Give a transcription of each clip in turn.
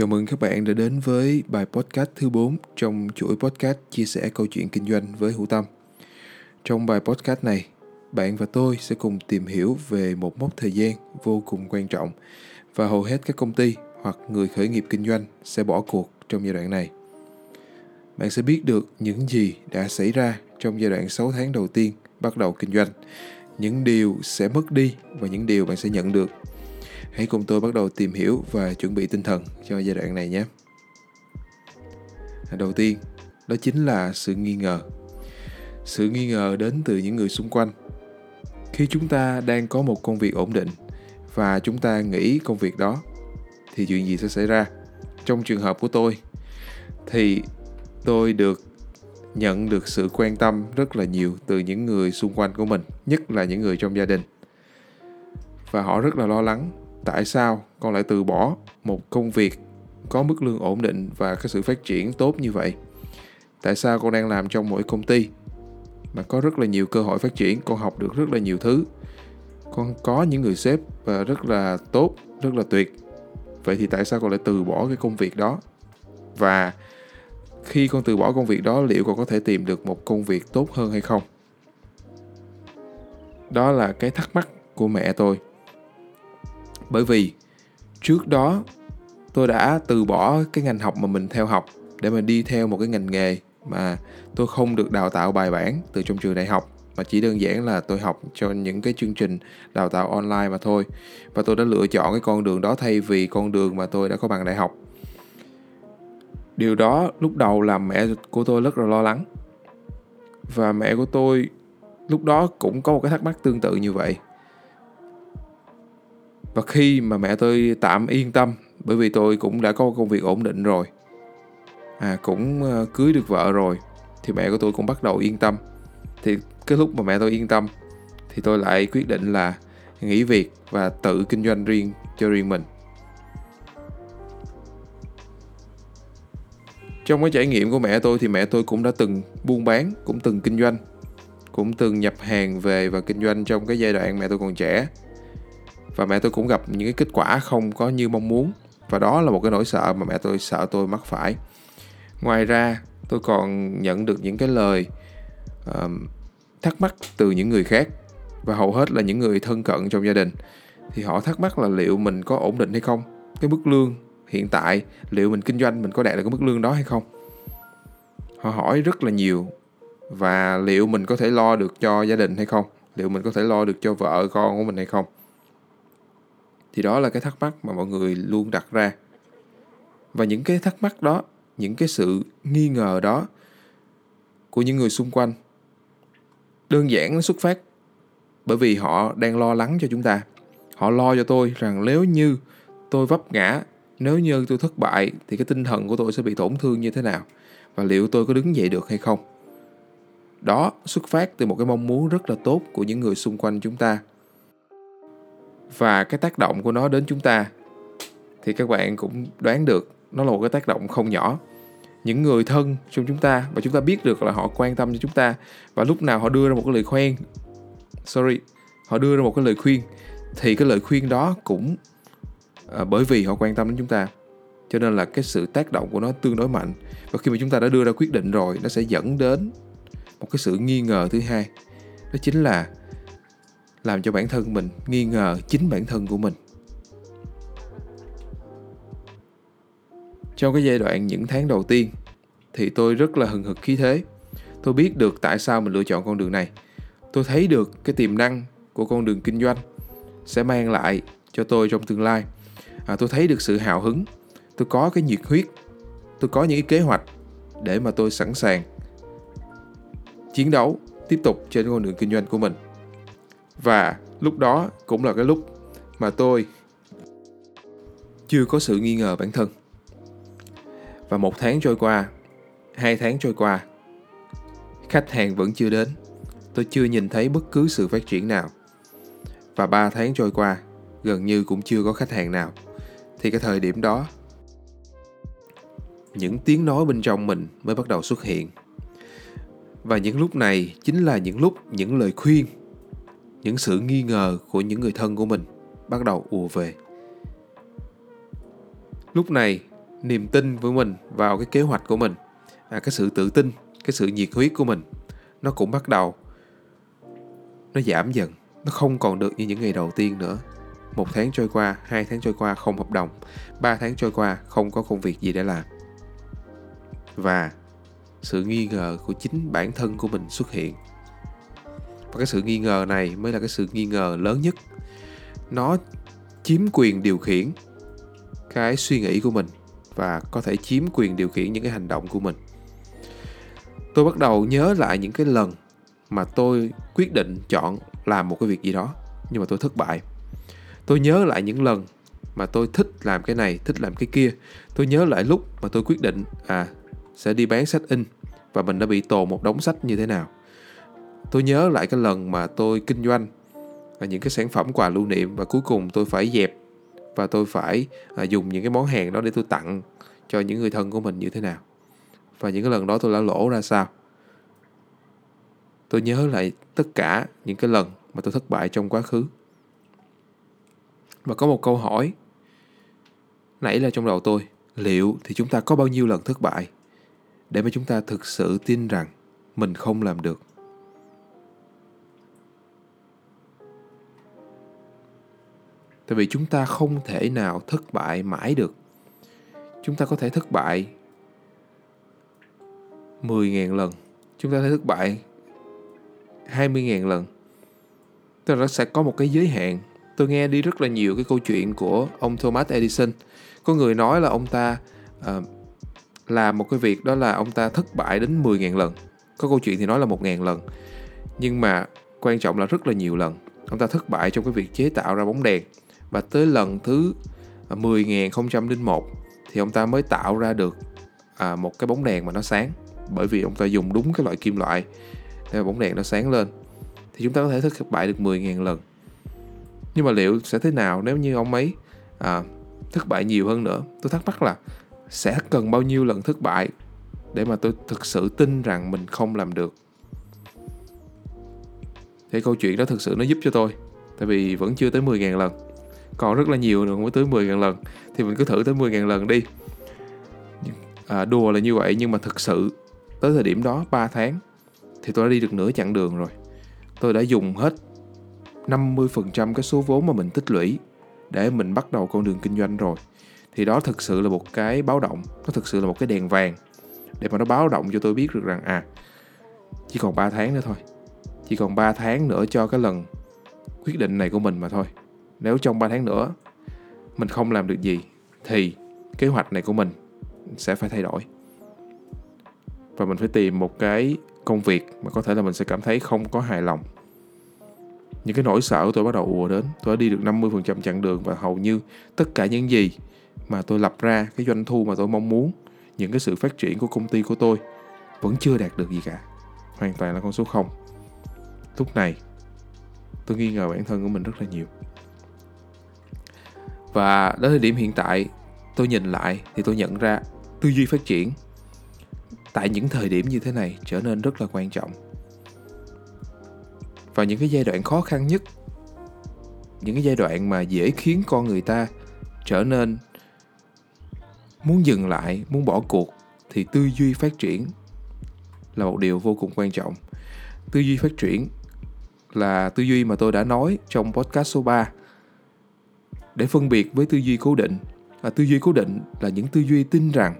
Chào mừng các bạn đã đến với bài podcast thứ 4 trong chuỗi podcast chia sẻ câu chuyện kinh doanh với Hữu Tâm. Trong bài podcast này, bạn và tôi sẽ cùng tìm hiểu về một mốc thời gian vô cùng quan trọng và hầu hết các công ty hoặc người khởi nghiệp kinh doanh sẽ bỏ cuộc trong giai đoạn này. Bạn sẽ biết được những gì đã xảy ra trong giai đoạn 6 tháng đầu tiên bắt đầu kinh doanh, những điều sẽ mất đi và những điều bạn sẽ nhận được Hãy cùng tôi bắt đầu tìm hiểu và chuẩn bị tinh thần cho giai đoạn này nhé. Đầu tiên, đó chính là sự nghi ngờ. Sự nghi ngờ đến từ những người xung quanh. Khi chúng ta đang có một công việc ổn định và chúng ta nghĩ công việc đó thì chuyện gì sẽ xảy ra? Trong trường hợp của tôi thì tôi được nhận được sự quan tâm rất là nhiều từ những người xung quanh của mình, nhất là những người trong gia đình. Và họ rất là lo lắng tại sao con lại từ bỏ một công việc có mức lương ổn định và cái sự phát triển tốt như vậy? Tại sao con đang làm trong mỗi công ty mà có rất là nhiều cơ hội phát triển, con học được rất là nhiều thứ? Con có những người sếp và rất là tốt, rất là tuyệt. Vậy thì tại sao con lại từ bỏ cái công việc đó? Và khi con từ bỏ công việc đó, liệu con có thể tìm được một công việc tốt hơn hay không? Đó là cái thắc mắc của mẹ tôi bởi vì trước đó tôi đã từ bỏ cái ngành học mà mình theo học để mà đi theo một cái ngành nghề mà tôi không được đào tạo bài bản từ trong trường đại học, mà chỉ đơn giản là tôi học cho những cái chương trình đào tạo online mà thôi. Và tôi đã lựa chọn cái con đường đó thay vì con đường mà tôi đã có bằng đại học. Điều đó lúc đầu làm mẹ của tôi rất là lo lắng. Và mẹ của tôi lúc đó cũng có một cái thắc mắc tương tự như vậy và khi mà mẹ tôi tạm yên tâm, bởi vì tôi cũng đã có công việc ổn định rồi à cũng ờ, cưới được vợ rồi, thì mẹ của tôi cũng bắt đầu yên tâm. Thì cái lúc mà mẹ tôi yên tâm, thì tôi lại quyết định là nghỉ việc và tự kinh doanh riêng cho riêng mình. Trong cái trải nghiệm của mẹ tôi thì mẹ tôi cũng đã từng buôn bán, cũng từng kinh doanh, cũng từng nhập hàng về và kinh doanh trong cái giai đoạn mẹ tôi còn trẻ và mẹ tôi cũng gặp những cái kết quả không có như mong muốn. Và đó là một cái nỗi sợ mà mẹ tôi sợ tôi mắc phải. Ngoài ra tôi còn nhận được những cái lời uh, thắc mắc từ những người khác. Và hầu hết là những người thân cận trong gia đình. Thì họ thắc mắc là liệu mình có ổn định hay không? Cái mức lương hiện tại liệu mình kinh doanh mình có đạt được cái mức lương đó hay không? Họ hỏi rất là nhiều. Và liệu mình có thể lo được cho gia đình hay không? Liệu mình có thể lo được cho vợ con của mình hay không? Thì đó là cái thắc mắc mà mọi người luôn đặt ra. Và những cái thắc mắc đó, những cái sự nghi ngờ đó của những người xung quanh, đơn giản nó xuất phát bởi vì họ đang lo lắng cho chúng ta. Họ lo cho tôi rằng nếu như tôi vấp ngã, nếu như tôi thất bại, thì cái tinh thần của tôi sẽ bị tổn thương như thế nào? Và liệu tôi có đứng dậy được hay không? Đó, xuất phát từ một cái mong muốn rất là tốt của những người xung quanh chúng ta và cái tác động của nó đến chúng ta thì các bạn cũng đoán được nó là một cái tác động không nhỏ. Những người thân trong chúng ta và chúng ta biết được là họ quan tâm cho chúng ta và lúc nào họ đưa ra một cái lời khuyên sorry họ đưa ra một cái lời khuyên thì cái lời khuyên đó cũng à, bởi vì họ quan tâm đến chúng ta. Cho nên là cái sự tác động của nó tương đối mạnh và khi mà chúng ta đã đưa ra quyết định rồi nó sẽ dẫn đến một cái sự nghi ngờ thứ hai đó chính là làm cho bản thân mình nghi ngờ chính bản thân của mình. Trong cái giai đoạn những tháng đầu tiên thì tôi rất là hừng hực khí thế. Tôi biết được tại sao mình lựa chọn con đường này. Tôi thấy được cái tiềm năng của con đường kinh doanh sẽ mang lại cho tôi trong tương lai. À, tôi thấy được sự hào hứng. Tôi có cái nhiệt huyết. Tôi có những cái kế hoạch để mà tôi sẵn sàng chiến đấu tiếp tục trên con đường kinh doanh của mình và lúc đó cũng là cái lúc mà tôi chưa có sự nghi ngờ bản thân. Và một tháng trôi qua, hai tháng trôi qua, khách hàng vẫn chưa đến. Tôi chưa nhìn thấy bất cứ sự phát triển nào. Và ba tháng trôi qua, gần như cũng chưa có khách hàng nào. Thì cái thời điểm đó, những tiếng nói bên trong mình mới bắt đầu xuất hiện. Và những lúc này chính là những lúc, những lời khuyên những sự nghi ngờ của những người thân của mình bắt đầu ùa về. Lúc này niềm tin với mình vào cái kế hoạch của mình à, cái sự tự tin cái sự nhiệt huyết của mình nó cũng bắt đầu nó giảm dần. Nó không còn được như những ngày đầu tiên nữa. Một tháng trôi qua hai tháng trôi qua không hợp đồng ba tháng trôi qua không có công việc gì để làm. Và sự nghi ngờ của chính bản thân của mình xuất hiện và cái sự nghi ngờ này mới là cái sự nghi ngờ lớn nhất. Nó chiếm quyền điều khiển cái suy nghĩ của mình và có thể chiếm quyền điều khiển những cái hành động của mình. Tôi bắt đầu nhớ lại những cái lần mà tôi quyết định chọn làm một cái việc gì đó, nhưng mà tôi thất bại. Tôi nhớ lại những lần mà tôi thích làm cái này, thích làm cái kia. Tôi nhớ lại lúc mà tôi quyết định à sẽ đi bán sách in và mình đã bị tồn một đống sách như thế nào tôi nhớ lại cái lần mà tôi kinh doanh và những cái sản phẩm quà lưu niệm và cuối cùng tôi phải dẹp và tôi phải à, dùng những cái món hàng đó để tôi tặng cho những người thân của mình như thế nào. Và những cái lần đó tôi đã lỗ ra sao? Tôi nhớ lại tất cả những cái lần mà tôi thất bại trong quá khứ. Và có một câu hỏi nãy là trong đầu tôi liệu thì chúng ta có bao nhiêu lần thất bại để mà chúng ta thực sự tin rằng mình không làm được? Tại vì chúng ta không thể nào thất bại mãi được. Chúng ta có thể thất bại 10.000 lần. Chúng ta có thể thất bại 20.000 lần. Tức là nó sẽ có một cái giới hạn. Tôi nghe đi rất là nhiều cái câu chuyện của ông Thomas Edison. Có người nói là ông ta uh, làm một cái việc đó là ông ta thất bại đến 10.000 lần. Có câu chuyện thì nói là 1.000 lần. Nhưng mà quan trọng là rất là nhiều lần. Ông ta thất bại trong cái việc chế tạo ra bóng đèn và tới lần thứ à, 10.001 thì ông ta mới tạo ra được à, một cái bóng đèn mà nó sáng. Bởi vì ông ta dùng đúng cái loại kim loại để bóng đèn nó sáng lên. Thì chúng ta có thể thất bại được 10.000 lần. Nhưng mà liệu sẽ thế nào nếu như ông ấy à, thất bại nhiều hơn nữa? Tôi thắc mắc là sẽ cần bao nhiêu lần thất bại để mà tôi thực sự tin rằng mình không làm được? Thì câu chuyện đó thực sự nó giúp cho tôi tại vì vẫn chưa tới 10.000 lần còn rất là nhiều nữa mới tới 10.000 lần. Thì mình cứ thử tới 10.000 lần đi. À, đùa là như vậy nhưng mà thực sự tới thời điểm đó 3 tháng thì tôi đã đi được nửa chặng đường rồi. Tôi đã dùng hết 50% cái số vốn mà mình tích lũy để mình bắt đầu con đường kinh doanh rồi. Thì đó thực sự là một cái báo động nó thực sự là một cái đèn vàng để mà nó báo động cho tôi biết được rằng à chỉ còn 3 tháng nữa thôi. Chỉ còn 3 tháng nữa cho cái lần quyết định này của mình mà thôi nếu trong 3 tháng nữa mình không làm được gì, thì kế hoạch này của mình sẽ phải thay đổi. Và mình phải tìm một cái công việc mà có thể là mình sẽ cảm thấy không có hài lòng. Những cái nỗi sợ của tôi bắt đầu ùa đến. Tôi đã đi được 50% chặng đường và hầu như tất cả những gì mà tôi lập ra, cái doanh thu mà tôi mong muốn, những cái sự phát triển của công ty của tôi vẫn chưa đạt được gì cả. Hoàn toàn là con số không. Lúc này, tôi nghi ngờ bản thân của mình rất là nhiều và đến thời điểm hiện tại, tôi nhìn lại thì tôi nhận ra tư duy phát triển tại những thời điểm như thế này trở nên rất là quan trọng. Và những cái giai đoạn khó khăn nhất, những cái giai đoạn mà dễ khiến con người ta trở nên muốn dừng lại, muốn bỏ cuộc thì tư duy phát triển là một điều vô cùng quan trọng. Tư duy phát triển là tư duy mà tôi đã nói trong podcast số 3 để phân biệt với tư duy cố định. À, tư duy cố định là những tư duy tin rằng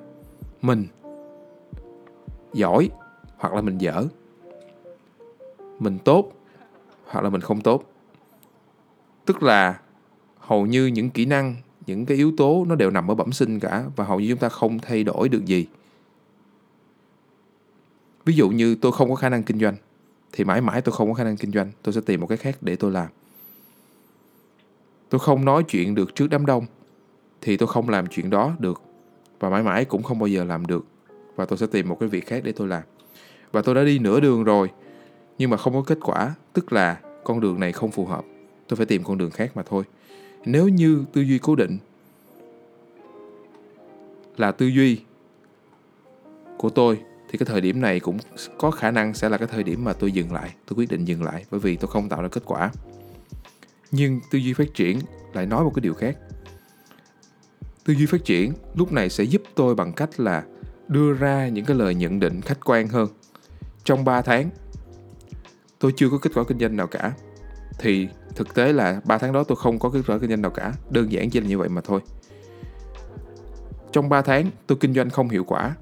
mình giỏi hoặc là mình dở mình tốt hoặc là mình không tốt. Tức là hầu như những kỹ năng những cái yếu tố nó đều nằm ở bẩm sinh cả và hầu như chúng ta không thay đổi được gì. Ví dụ như tôi không có khả năng kinh doanh thì mãi mãi tôi không có khả năng kinh doanh tôi sẽ tìm một cái khác để tôi làm tôi không nói chuyện được trước đám đông, thì tôi không làm chuyện đó được. Và mãi mãi cũng không bao giờ làm được. Và tôi sẽ tìm một cái việc khác để tôi làm. Và tôi đã đi nửa đường rồi, nhưng mà không có kết quả. Tức là con đường này không phù hợp. Tôi phải tìm con đường khác mà thôi. Nếu như tư duy cố định là tư duy của tôi, thì cái thời điểm này cũng có khả năng sẽ là cái thời điểm mà tôi dừng lại, tôi quyết định dừng lại, bởi vì tôi không tạo ra kết quả nhưng tư duy phát triển lại nói một cái điều khác. Tư duy phát triển lúc này sẽ giúp tôi bằng cách là đưa ra những cái lời nhận định khách quan hơn. Trong 3 tháng, tôi chưa có kết quả kinh doanh nào cả. Thì thực tế là 3 tháng đó tôi không có kết quả kinh doanh nào cả. Đơn giản chỉ là như vậy mà thôi. Trong 3 tháng, tôi kinh doanh không hiệu quả.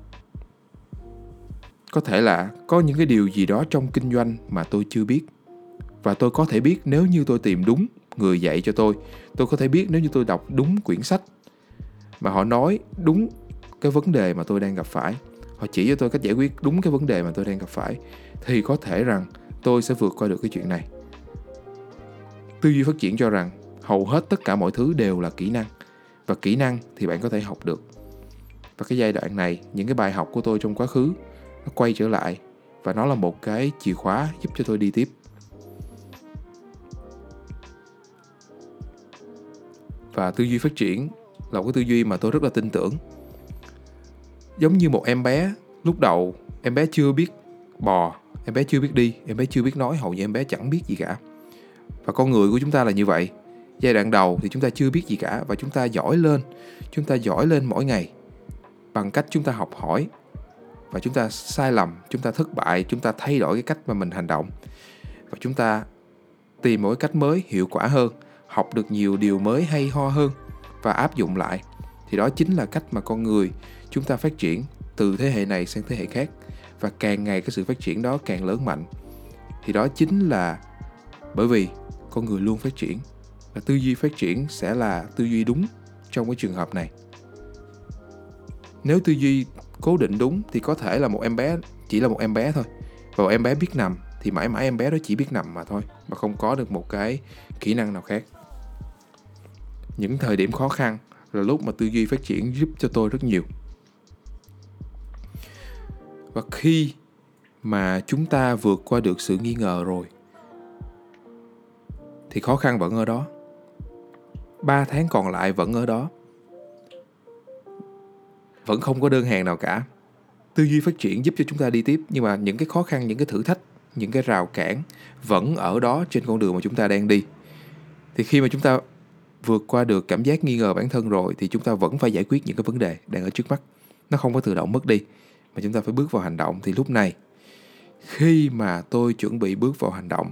Có thể là có những cái điều gì đó trong kinh doanh mà tôi chưa biết. Và tôi có thể biết nếu như tôi tìm đúng người dạy cho tôi. Tôi có thể biết nếu như tôi đọc đúng quyển sách. Mà họ nói đúng cái vấn đề mà tôi đang gặp phải. Họ chỉ cho tôi cách giải quyết đúng cái vấn đề mà tôi đang gặp phải. Thì có thể rằng tôi sẽ vượt qua được cái chuyện này. Tư duy phát triển cho rằng hầu hết tất cả mọi thứ đều là kỹ năng. Và kỹ năng thì bạn có thể học được. Và cái giai đoạn này, những cái bài học của tôi trong quá khứ, nó quay trở lại. Và nó là một cái chìa khóa giúp cho tôi đi tiếp. Và tư duy phát triển là một cái tư duy mà tôi rất là tin tưởng. Giống như một em bé, lúc đầu em bé chưa biết bò, em bé chưa biết đi, em bé chưa biết nói, hầu như em bé chẳng biết gì cả. Và con người của chúng ta là như vậy. Giai đoạn đầu thì chúng ta chưa biết gì cả và chúng ta giỏi lên, chúng ta giỏi lên mỗi ngày bằng cách chúng ta học hỏi và chúng ta sai lầm, chúng ta thất bại, chúng ta thay đổi cái cách mà mình hành động và chúng ta tìm một cái cách mới hiệu quả hơn học được nhiều điều mới hay ho hơn và áp dụng lại, thì đó chính là cách mà con người chúng ta phát triển từ thế hệ này sang thế hệ khác. Và càng ngày cái sự phát triển đó càng lớn mạnh, thì đó chính là bởi vì con người luôn phát triển và tư duy phát triển sẽ là tư duy đúng trong cái trường hợp này. Nếu tư duy cố định đúng thì có thể là một em bé, chỉ là một em bé thôi. Và một em bé biết nằm thì mãi mãi em bé đó chỉ biết nằm mà thôi, mà không có được một cái kỹ năng nào khác những thời điểm khó khăn là lúc mà tư duy phát triển giúp cho tôi rất nhiều. Và khi mà chúng ta vượt qua được sự nghi ngờ rồi, thì khó khăn vẫn ở đó. Ba tháng còn lại vẫn ở đó. Vẫn không có đơn hàng nào cả. Tư duy phát triển giúp cho chúng ta đi tiếp, nhưng mà những cái khó khăn, những cái thử thách, những cái rào cản vẫn ở đó trên con đường mà chúng ta đang đi. Thì khi mà chúng ta vượt qua được cảm giác nghi ngờ bản thân rồi thì chúng ta vẫn phải giải quyết những cái vấn đề đang ở trước mắt. Nó không có tự động mất đi, mà chúng ta phải bước vào hành động. Thì lúc này, khi mà tôi chuẩn bị bước vào hành động,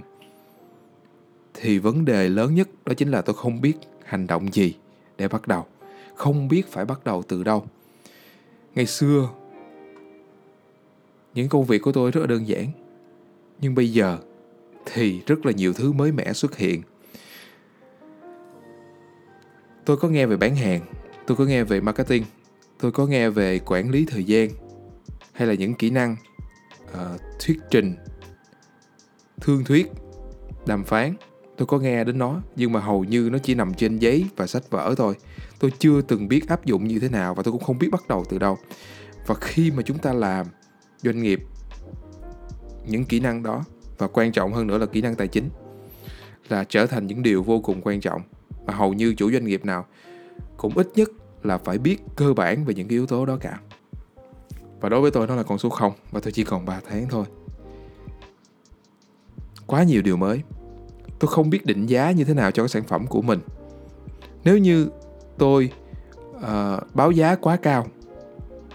thì vấn đề lớn nhất đó chính là tôi không biết hành động gì để bắt đầu. Không biết phải bắt đầu từ đâu. Ngày xưa, những công việc của tôi rất là đơn giản, nhưng bây giờ thì rất là nhiều thứ mới mẻ xuất hiện tôi có nghe về bán hàng tôi có nghe về marketing tôi có nghe về quản lý thời gian hay là những kỹ năng uh, thuyết trình thương thuyết đàm phán. Tôi có nghe đến nó nhưng mà hầu như nó chỉ nằm trên giấy và sách vở thôi. Tôi chưa từng biết áp dụng như thế nào và tôi cũng không biết bắt đầu từ đâu. Và khi mà chúng ta làm doanh nghiệp những kỹ năng đó và quan trọng hơn nữa là kỹ năng tài chính là trở thành những điều vô cùng quan trọng mà hầu như chủ doanh nghiệp nào cũng ít nhất là phải biết cơ bản về những cái yếu tố đó cả. Và đối với tôi nó là con số 0 và tôi chỉ còn 3 tháng thôi. Quá nhiều điều mới. Tôi không biết định giá như thế nào cho cái sản phẩm của mình. Nếu như tôi uh, báo giá quá cao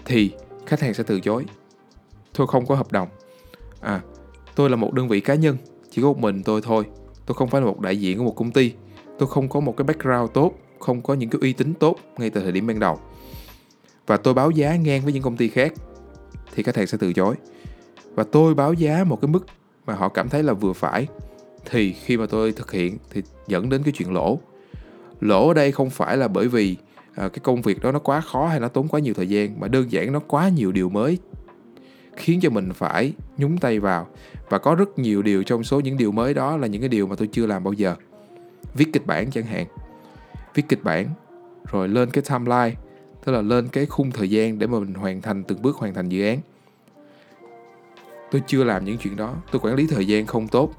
thì khách hàng sẽ từ chối. Tôi không có hợp đồng. À tôi là một đơn vị cá nhân chỉ có một mình tôi thôi. Tôi không phải là một đại diện của một công ty tôi không có một cái background tốt không có những cái uy tín tốt ngay từ thời điểm ban đầu. Và tôi báo giá ngang với những công ty khác thì khách hàng sẽ từ chối. Và tôi báo giá một cái mức mà họ cảm thấy là vừa phải thì khi mà tôi thực hiện thì dẫn đến cái chuyện lỗ. Lỗ ở đây không phải là bởi vì à, cái công việc đó nó quá khó hay nó tốn quá nhiều thời gian mà đơn giản nó quá nhiều điều mới khiến cho mình phải nhúng tay vào. Và có rất nhiều điều trong số những điều mới đó là những cái điều mà tôi chưa làm bao giờ viết kịch bản chẳng hạn. Viết kịch bản, rồi lên cái timeline, tức là lên cái khung thời gian để mà mình hoàn thành từng bước hoàn thành dự án. Tôi chưa làm những chuyện đó, tôi quản lý thời gian không tốt.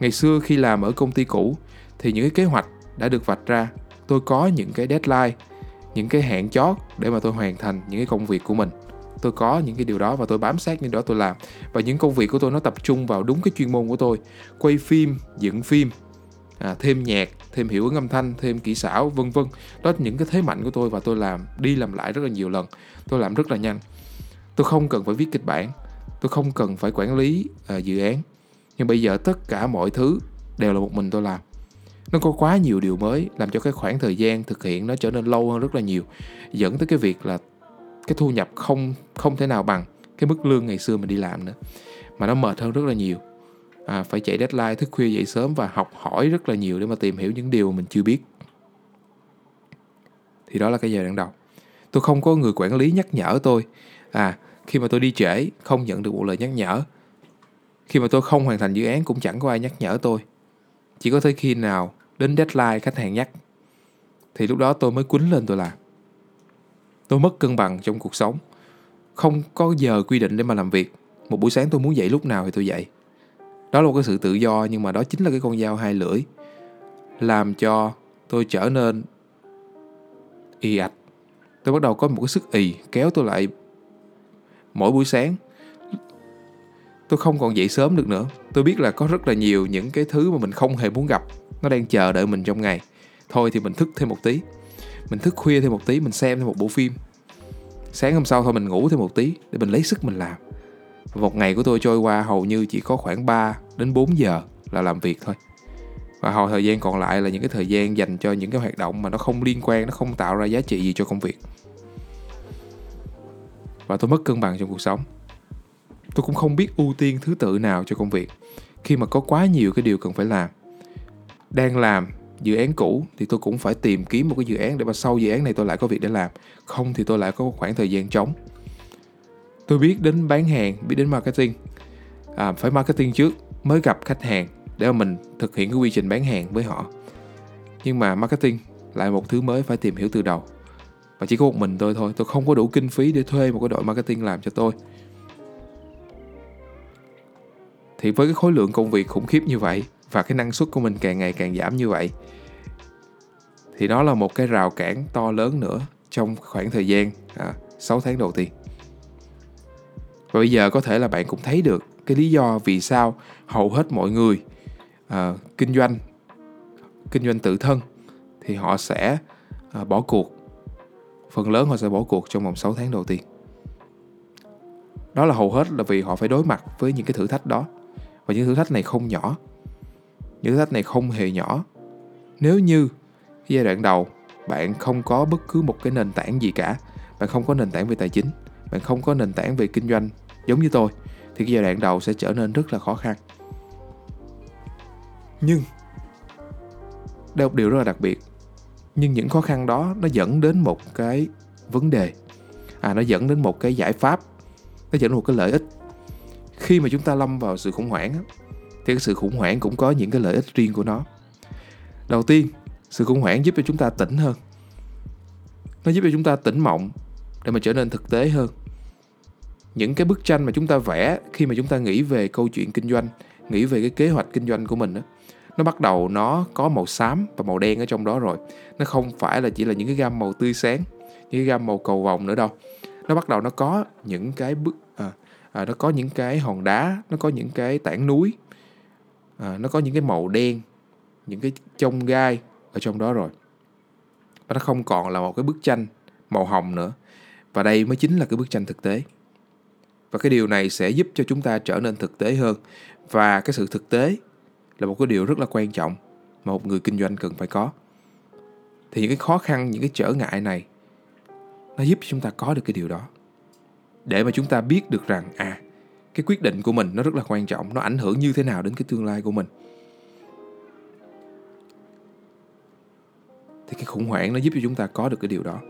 Ngày xưa khi làm ở công ty cũ, thì những cái kế hoạch đã được vạch ra. Tôi có những cái deadline, những cái hạn chót để mà tôi hoàn thành những cái công việc của mình. Tôi có những cái điều đó và tôi bám sát những đó tôi làm. Và những công việc của tôi nó tập trung vào đúng cái chuyên môn của tôi. Quay phim dựng phim à, thêm nhạc thêm hiệu ứng âm thanh thêm kỹ xảo vân vân. Đó là những cái thế mạnh của tôi và tôi làm đi làm lại rất là nhiều lần. Tôi làm rất là nhanh. Tôi không cần phải viết kịch bản. Tôi không cần phải quản lý à, dự án. Nhưng bây giờ tất cả mọi thứ đều là một mình tôi làm. Nó có quá nhiều điều mới làm cho cái khoảng thời gian thực hiện nó trở nên lâu hơn rất là nhiều dẫn tới cái việc là cái thu nhập không không thể nào bằng cái mức lương ngày xưa mình đi làm nữa. Mà nó mệt hơn rất là nhiều à, phải chạy deadline thức khuya dậy sớm và học hỏi rất là nhiều để mà tìm hiểu những điều mình chưa biết. Thì đó là cái giai đoạn đầu tôi không có người quản lý nhắc nhở tôi. À khi mà tôi đi trễ không nhận được một lời nhắc nhở. Khi mà tôi không hoàn thành dự án cũng chẳng có ai nhắc nhở tôi. Chỉ có tới khi nào đến deadline khách hàng nhắc thì lúc đó tôi mới quýnh lên tôi làm tôi mất cân bằng trong cuộc sống. Không có giờ quy định để mà làm việc. Một buổi sáng tôi muốn dậy lúc nào thì tôi dậy đó là một cái sự tự do, nhưng mà đó chính là cái con dao hai lưỡi, làm cho tôi trở nên ì ạch. Tôi bắt đầu có một cái sức ì, kéo tôi lại mỗi buổi sáng. Tôi không còn dậy sớm được nữa. Tôi biết là có rất là nhiều những cái thứ mà mình không hề muốn gặp. Nó đang chờ đợi mình trong ngày. Thôi thì mình thức thêm một tí. Mình thức khuya thêm một tí, mình xem thêm một bộ phim. Sáng hôm sau thôi mình ngủ thêm một tí để mình lấy sức mình làm một ngày của tôi trôi qua hầu như chỉ có khoảng 3 đến 4 giờ là làm việc thôi. Và hầu thời gian còn lại là những cái thời gian dành cho những cái hoạt động mà nó không liên quan, nó không tạo ra giá trị gì cho công việc. Và tôi mất cân bằng trong cuộc sống. Tôi cũng không biết ưu tiên thứ tự nào cho công việc. Khi mà có quá nhiều cái điều cần phải làm, đang làm dự án cũ thì tôi cũng phải tìm kiếm một cái dự án để mà sau dự án này tôi lại có việc để làm. Không thì tôi lại có khoảng thời gian trống tôi biết đến bán hàng biết đến marketing. À, phải marketing trước mới gặp khách hàng để mà mình thực hiện cái quy trình bán hàng với họ. Nhưng mà marketing lại một thứ mới phải tìm hiểu từ đầu. Và chỉ có một mình tôi thôi tôi không có đủ kinh phí để thuê một cái đội marketing làm cho tôi. Thì với cái khối lượng công việc khủng khiếp như vậy và cái năng suất của mình càng ngày càng giảm như vậy thì đó là một cái rào cản to lớn nữa trong khoảng thời gian à, 6 tháng đầu tiên và bây giờ có thể là bạn cũng thấy được cái lý do vì sao hầu hết mọi người uh, kinh doanh kinh doanh tự thân thì họ sẽ uh, bỏ cuộc. Phần lớn họ sẽ bỏ cuộc trong vòng 6 tháng đầu tiên. Đó là hầu hết là vì họ phải đối mặt với những cái thử thách đó. Và những thử thách này không nhỏ. Những thử thách này không hề nhỏ. Nếu như giai đoạn đầu bạn không có bất cứ một cái nền tảng gì cả bạn không có nền tảng về tài chính bạn không có nền tảng về kinh doanh giống như tôi, thì cái giai đoạn đầu sẽ trở nên rất là khó khăn. Nhưng, đây một điều rất là đặc biệt. Nhưng những khó khăn đó nó dẫn đến một cái vấn đề. À nó dẫn đến một cái giải pháp. Nó dẫn đến một cái lợi ích. Khi mà chúng ta lâm vào sự khủng hoảng thì cái sự khủng hoảng cũng có những cái lợi ích riêng của nó. Đầu tiên, sự khủng hoảng giúp cho chúng ta tỉnh hơn. Nó giúp cho chúng ta tỉnh mộng để mà trở nên thực tế hơn những cái bức tranh mà chúng ta vẽ khi mà chúng ta nghĩ về câu chuyện kinh doanh nghĩ về cái kế hoạch kinh doanh của mình đó, nó bắt đầu nó có màu xám và màu đen ở trong đó rồi. Nó không phải là chỉ là những cái gam màu tươi sáng những cái gam màu cầu vồng nữa đâu. Nó bắt đầu nó có những cái bức à, à, nó có những cái hòn đá nó có những cái tảng núi à, nó có những cái màu đen những cái chông gai ở trong đó rồi. Và nó không còn là một cái bức tranh màu hồng nữa. Và đây mới chính là cái bức tranh thực tế và cái điều này sẽ giúp cho chúng ta trở nên thực tế hơn. Và cái sự thực tế là một cái điều rất là quan trọng mà một người kinh doanh cần phải có. Thì những cái khó khăn, những cái trở ngại này, nó giúp chúng ta có được cái điều đó. Để mà chúng ta biết được rằng à cái quyết định của mình nó rất là quan trọng, nó ảnh hưởng như thế nào đến cái tương lai của mình. Thì cái khủng hoảng nó giúp cho chúng ta có được cái điều đó.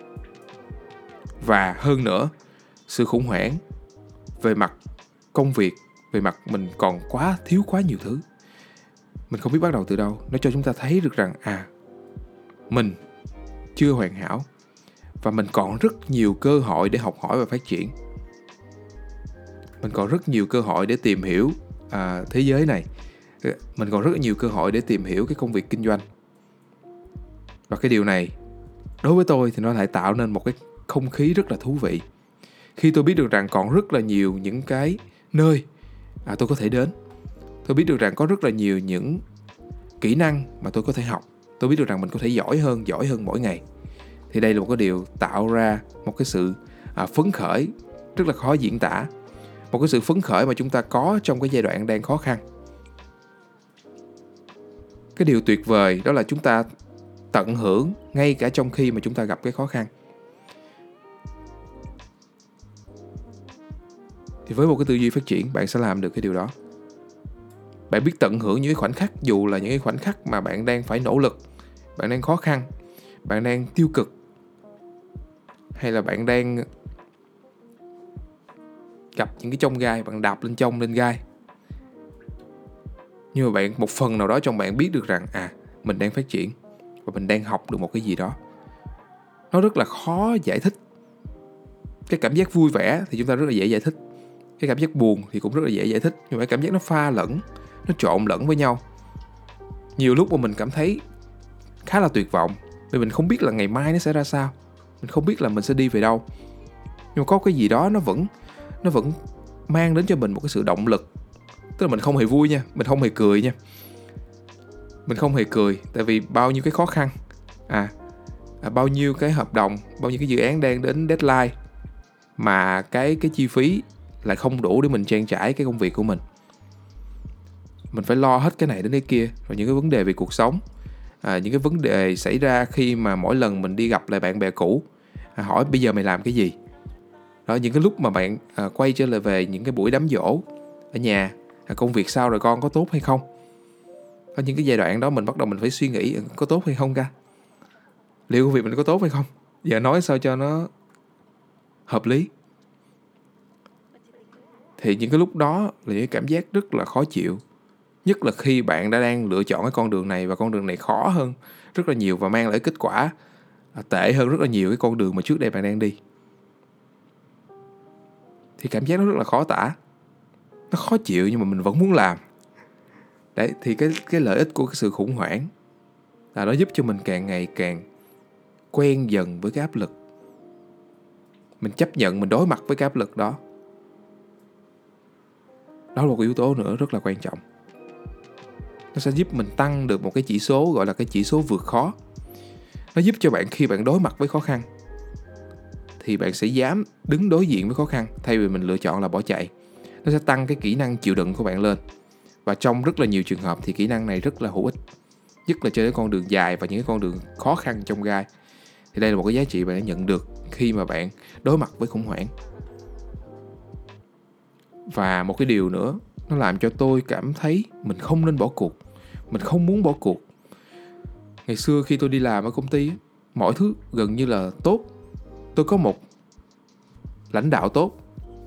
Và hơn nữa, sự khủng hoảng về mặt công việc về mặt mình còn quá thiếu quá nhiều thứ. Mình không biết bắt đầu từ đâu nó cho chúng ta thấy được rằng à mình chưa hoàn hảo và mình còn rất nhiều cơ hội để học hỏi và phát triển. Mình còn rất nhiều cơ hội để tìm hiểu à, thế giới này. Ừ, mình còn rất nhiều cơ hội để tìm hiểu cái công việc kinh doanh. Và cái điều này đối với tôi thì nó lại tạo nên một cái không khí rất là thú vị khi tôi biết được rằng còn rất là nhiều những cái nơi à, tôi có thể đến. Tôi biết được rằng có rất là nhiều những kỹ năng mà tôi có thể học. Tôi biết được rằng mình có thể giỏi hơn giỏi hơn mỗi ngày. Thì đây là một cái điều tạo ra một cái sự à, phấn khởi rất là khó diễn tả. Một cái sự phấn khởi mà chúng ta có trong cái giai đoạn đang khó khăn. Cái điều tuyệt vời đó là chúng ta tận hưởng ngay cả trong khi mà chúng ta gặp cái khó khăn. Thì với một cái tư duy phát triển, bạn sẽ làm được cái điều đó. Bạn biết tận hưởng những cái khoảnh khắc, dù là những cái khoảnh khắc mà bạn đang phải nỗ lực, bạn đang khó khăn, bạn đang tiêu cực, hay là bạn đang gặp những cái trong gai, bạn đạp lên trong lên gai. Nhưng mà bạn, một phần nào đó trong bạn biết được rằng à mình đang phát triển và mình đang học được một cái gì đó. Nó rất là khó giải thích. Cái cảm giác vui vẻ thì chúng ta rất là dễ giải thích cái cảm giác buồn thì cũng rất là dễ giải thích. Nhưng mà cái cảm giác nó pha lẫn nó trộn lẫn với nhau. Nhiều lúc mà mình cảm thấy khá là tuyệt vọng vì mình không biết là ngày mai nó sẽ ra sao. Mình không biết là mình sẽ đi về đâu. Nhưng mà có cái gì đó nó vẫn nó vẫn mang đến cho mình một cái sự động lực. Tức là mình không hề vui nha mình không hề cười nha. Mình không hề cười tại vì bao nhiêu cái khó khăn à, à bao nhiêu cái hợp đồng bao nhiêu cái dự án đang đến deadline mà cái cái chi phí lại không đủ để mình trang trải cái công việc của mình. Mình phải lo hết cái này đến cái kia rồi những cái vấn đề về cuộc sống à, những cái vấn đề xảy ra khi mà mỗi lần mình đi gặp lại bạn bè cũ à, hỏi bây giờ mày làm cái gì. Đó những cái lúc mà bạn à, quay trở lại về những cái buổi đám dỗ ở nhà à, công việc sao rồi con có tốt hay không. Có những cái giai đoạn đó mình bắt đầu mình phải suy nghĩ ừ, có tốt hay không ca liệu công việc mình có tốt hay không? Giờ nói sao cho nó hợp lý? Thì những cái lúc đó là những cảm giác rất là khó chịu. Nhất là khi bạn đã đang lựa chọn cái con đường này và con đường này khó hơn, rất là nhiều và mang lại kết quả tệ hơn rất là nhiều cái con đường mà trước đây bạn đang đi. Thì cảm giác nó rất là khó tả. Nó khó chịu nhưng mà mình vẫn muốn làm. Đấy, thì cái cái lợi ích của cái sự khủng hoảng là nó giúp cho mình càng ngày càng quen dần với cái áp lực. Mình chấp nhận, mình đối mặt với cái áp lực đó đó là một yếu tố nữa rất là quan trọng. Nó sẽ giúp mình tăng được một cái chỉ số, gọi là cái chỉ số vượt khó. Nó giúp cho bạn khi bạn đối mặt với khó khăn, thì bạn sẽ dám đứng đối diện với khó khăn thay vì mình lựa chọn là bỏ chạy. Nó sẽ tăng cái kỹ năng chịu đựng của bạn lên. Và trong rất là nhiều trường hợp thì kỹ năng này rất là hữu ích, nhất là trên cái con đường dài và những cái con đường khó khăn trong gai. Thì đây là một cái giá trị bạn đã nhận được khi mà bạn đối mặt với khủng hoảng và một cái điều nữa, nó làm cho tôi cảm thấy mình không nên bỏ cuộc. Mình không muốn bỏ cuộc. Ngày xưa khi tôi đi làm ở công ty mọi thứ gần như là tốt. Tôi có một lãnh đạo tốt,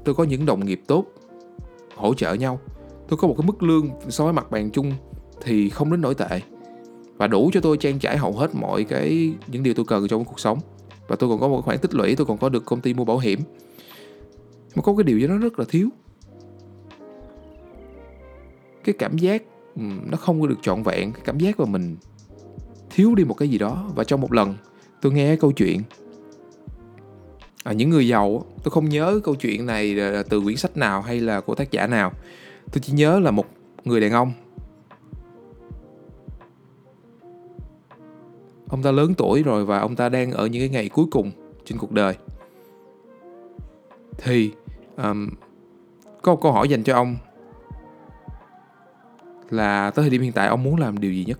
tôi có những đồng nghiệp tốt, hỗ trợ nhau. Tôi có một cái mức lương so với mặt bằng chung thì không đến nổi tệ. Và đủ cho tôi trang trải hầu hết mọi cái, những điều tôi cần trong cuộc sống. Và tôi còn có một khoản tích lũy, tôi còn có được công ty mua bảo hiểm. Mà có cái điều gì đó rất là thiếu cái cảm giác ừ, nó không có được trọn vẹn cái cảm giác mà mình thiếu đi một cái gì đó. Và trong một lần tôi nghe câu chuyện à, những người giàu tôi không nhớ câu chuyện này là từ quyển sách nào hay là của tác giả nào. Tôi chỉ nhớ là một người đàn ông. Ông ta lớn tuổi rồi và ông ta đang ở những cái ngày cuối cùng trên cuộc đời. Thì um, có một câu hỏi dành cho ông là tới thời điểm hiện tại ông muốn làm điều gì nhất.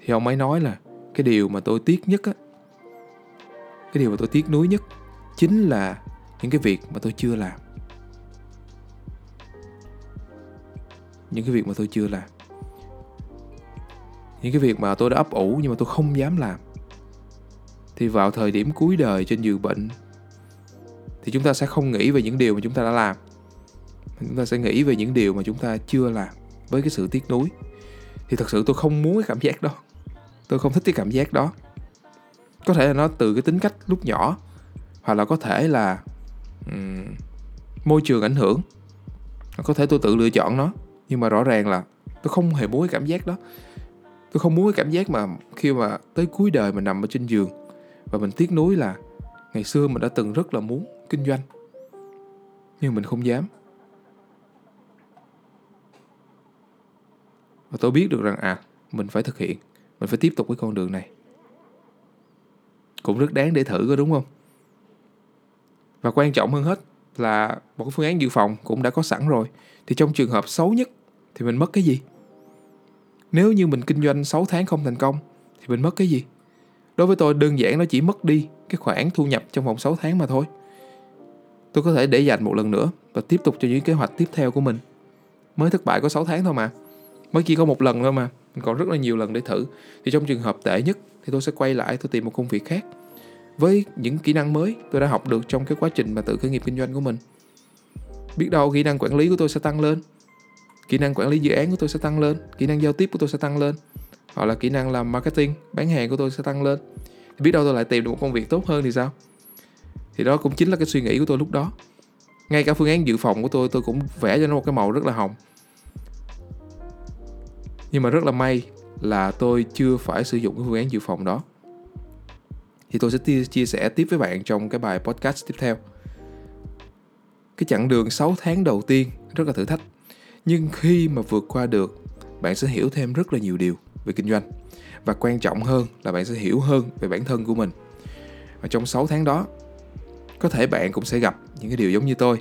Thì ông ấy nói là cái điều mà tôi tiếc nhất á, cái điều mà tôi tiếc nuối nhất chính là những cái việc mà tôi chưa làm. Những cái việc mà tôi chưa làm. Những cái việc mà tôi đã ấp ủ nhưng mà tôi không dám làm. Thì vào thời điểm cuối đời trên giường bệnh, thì chúng ta sẽ không nghĩ về những điều mà chúng ta đã làm. Chúng ta sẽ nghĩ về những điều mà chúng ta chưa làm với cái sự tiếc nuối. Thì thật sự tôi không muốn cái cảm giác đó. Tôi không thích cái cảm giác đó. Có thể là nó từ cái tính cách lúc nhỏ hoặc là có thể là um, môi trường ảnh hưởng. Có thể tôi tự lựa chọn nó nhưng mà rõ ràng là tôi không hề muốn cái cảm giác đó. Tôi không muốn cái cảm giác mà khi mà tới cuối đời mình nằm ở trên giường và mình tiếc nuối là ngày xưa mình đã từng rất là muốn kinh doanh nhưng mình không dám. Và tôi biết được rằng à mình phải thực hiện. Mình phải tiếp tục cái con đường này. Cũng rất đáng để thử có đúng không? Và quan trọng hơn hết là một cái phương án dự phòng cũng đã có sẵn rồi. Thì trong trường hợp xấu nhất thì mình mất cái gì? Nếu như mình kinh doanh 6 tháng không thành công thì mình mất cái gì? Đối với tôi, đơn giản nó chỉ mất đi cái khoản thu nhập trong vòng 6 tháng mà thôi. Tôi có thể để dành một lần nữa và tiếp tục cho những kế hoạch tiếp theo của mình. Mới thất bại có 6 tháng thôi mà mới chỉ có một lần thôi mà, mình còn rất là nhiều lần để thử. Thì trong trường hợp tệ nhất thì tôi sẽ quay lại, tôi tìm một công việc khác. Với những kỹ năng mới tôi đã học được trong cái quá trình mà tự khởi nghiệp kinh doanh của mình. Biết đâu kỹ năng quản lý của tôi sẽ tăng lên, kỹ năng quản lý dự án của tôi sẽ tăng lên, kỹ năng giao tiếp của tôi sẽ tăng lên, hoặc là kỹ năng làm marketing, bán hàng của tôi sẽ tăng lên. Thì biết đâu tôi lại tìm được một công việc tốt hơn thì sao? Thì đó cũng chính là cái suy nghĩ của tôi lúc đó. Ngay cả phương án dự phòng của tôi tôi cũng vẽ cho nó một cái màu rất là hồng nhưng mà rất là may là tôi chưa phải sử dụng cái phương án dự phòng đó. Thì tôi sẽ chia sẻ tiếp với bạn trong cái bài podcast tiếp theo. Cái chặng đường 6 tháng đầu tiên rất là thử thách. Nhưng khi mà vượt qua được, bạn sẽ hiểu thêm rất là nhiều điều về kinh doanh. Và quan trọng hơn là bạn sẽ hiểu hơn về bản thân của mình. Và trong 6 tháng đó, có thể bạn cũng sẽ gặp những cái điều giống như tôi.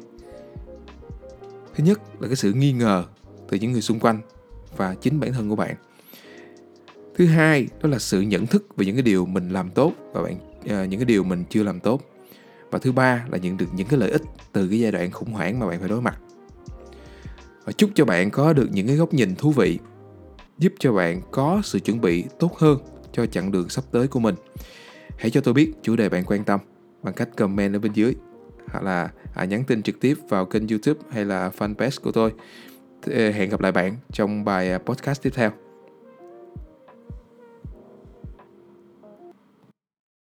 Thứ nhất là cái sự nghi ngờ từ những người xung quanh và chính bản thân của bạn. Thứ hai đó là sự nhận thức về những cái điều mình làm tốt và bạn à, những cái điều mình chưa làm tốt. Và thứ ba là nhận được những cái lợi ích từ cái giai đoạn khủng hoảng mà bạn phải đối mặt. Và chúc cho bạn có được những cái góc nhìn thú vị giúp cho bạn có sự chuẩn bị tốt hơn cho chặng đường sắp tới của mình. Hãy cho tôi biết chủ đề bạn quan tâm bằng cách comment ở bên dưới hoặc là à, nhắn tin trực tiếp vào kênh youtube hay là fanpage của tôi hẹn gặp lại bạn trong bài à, podcast tiếp theo.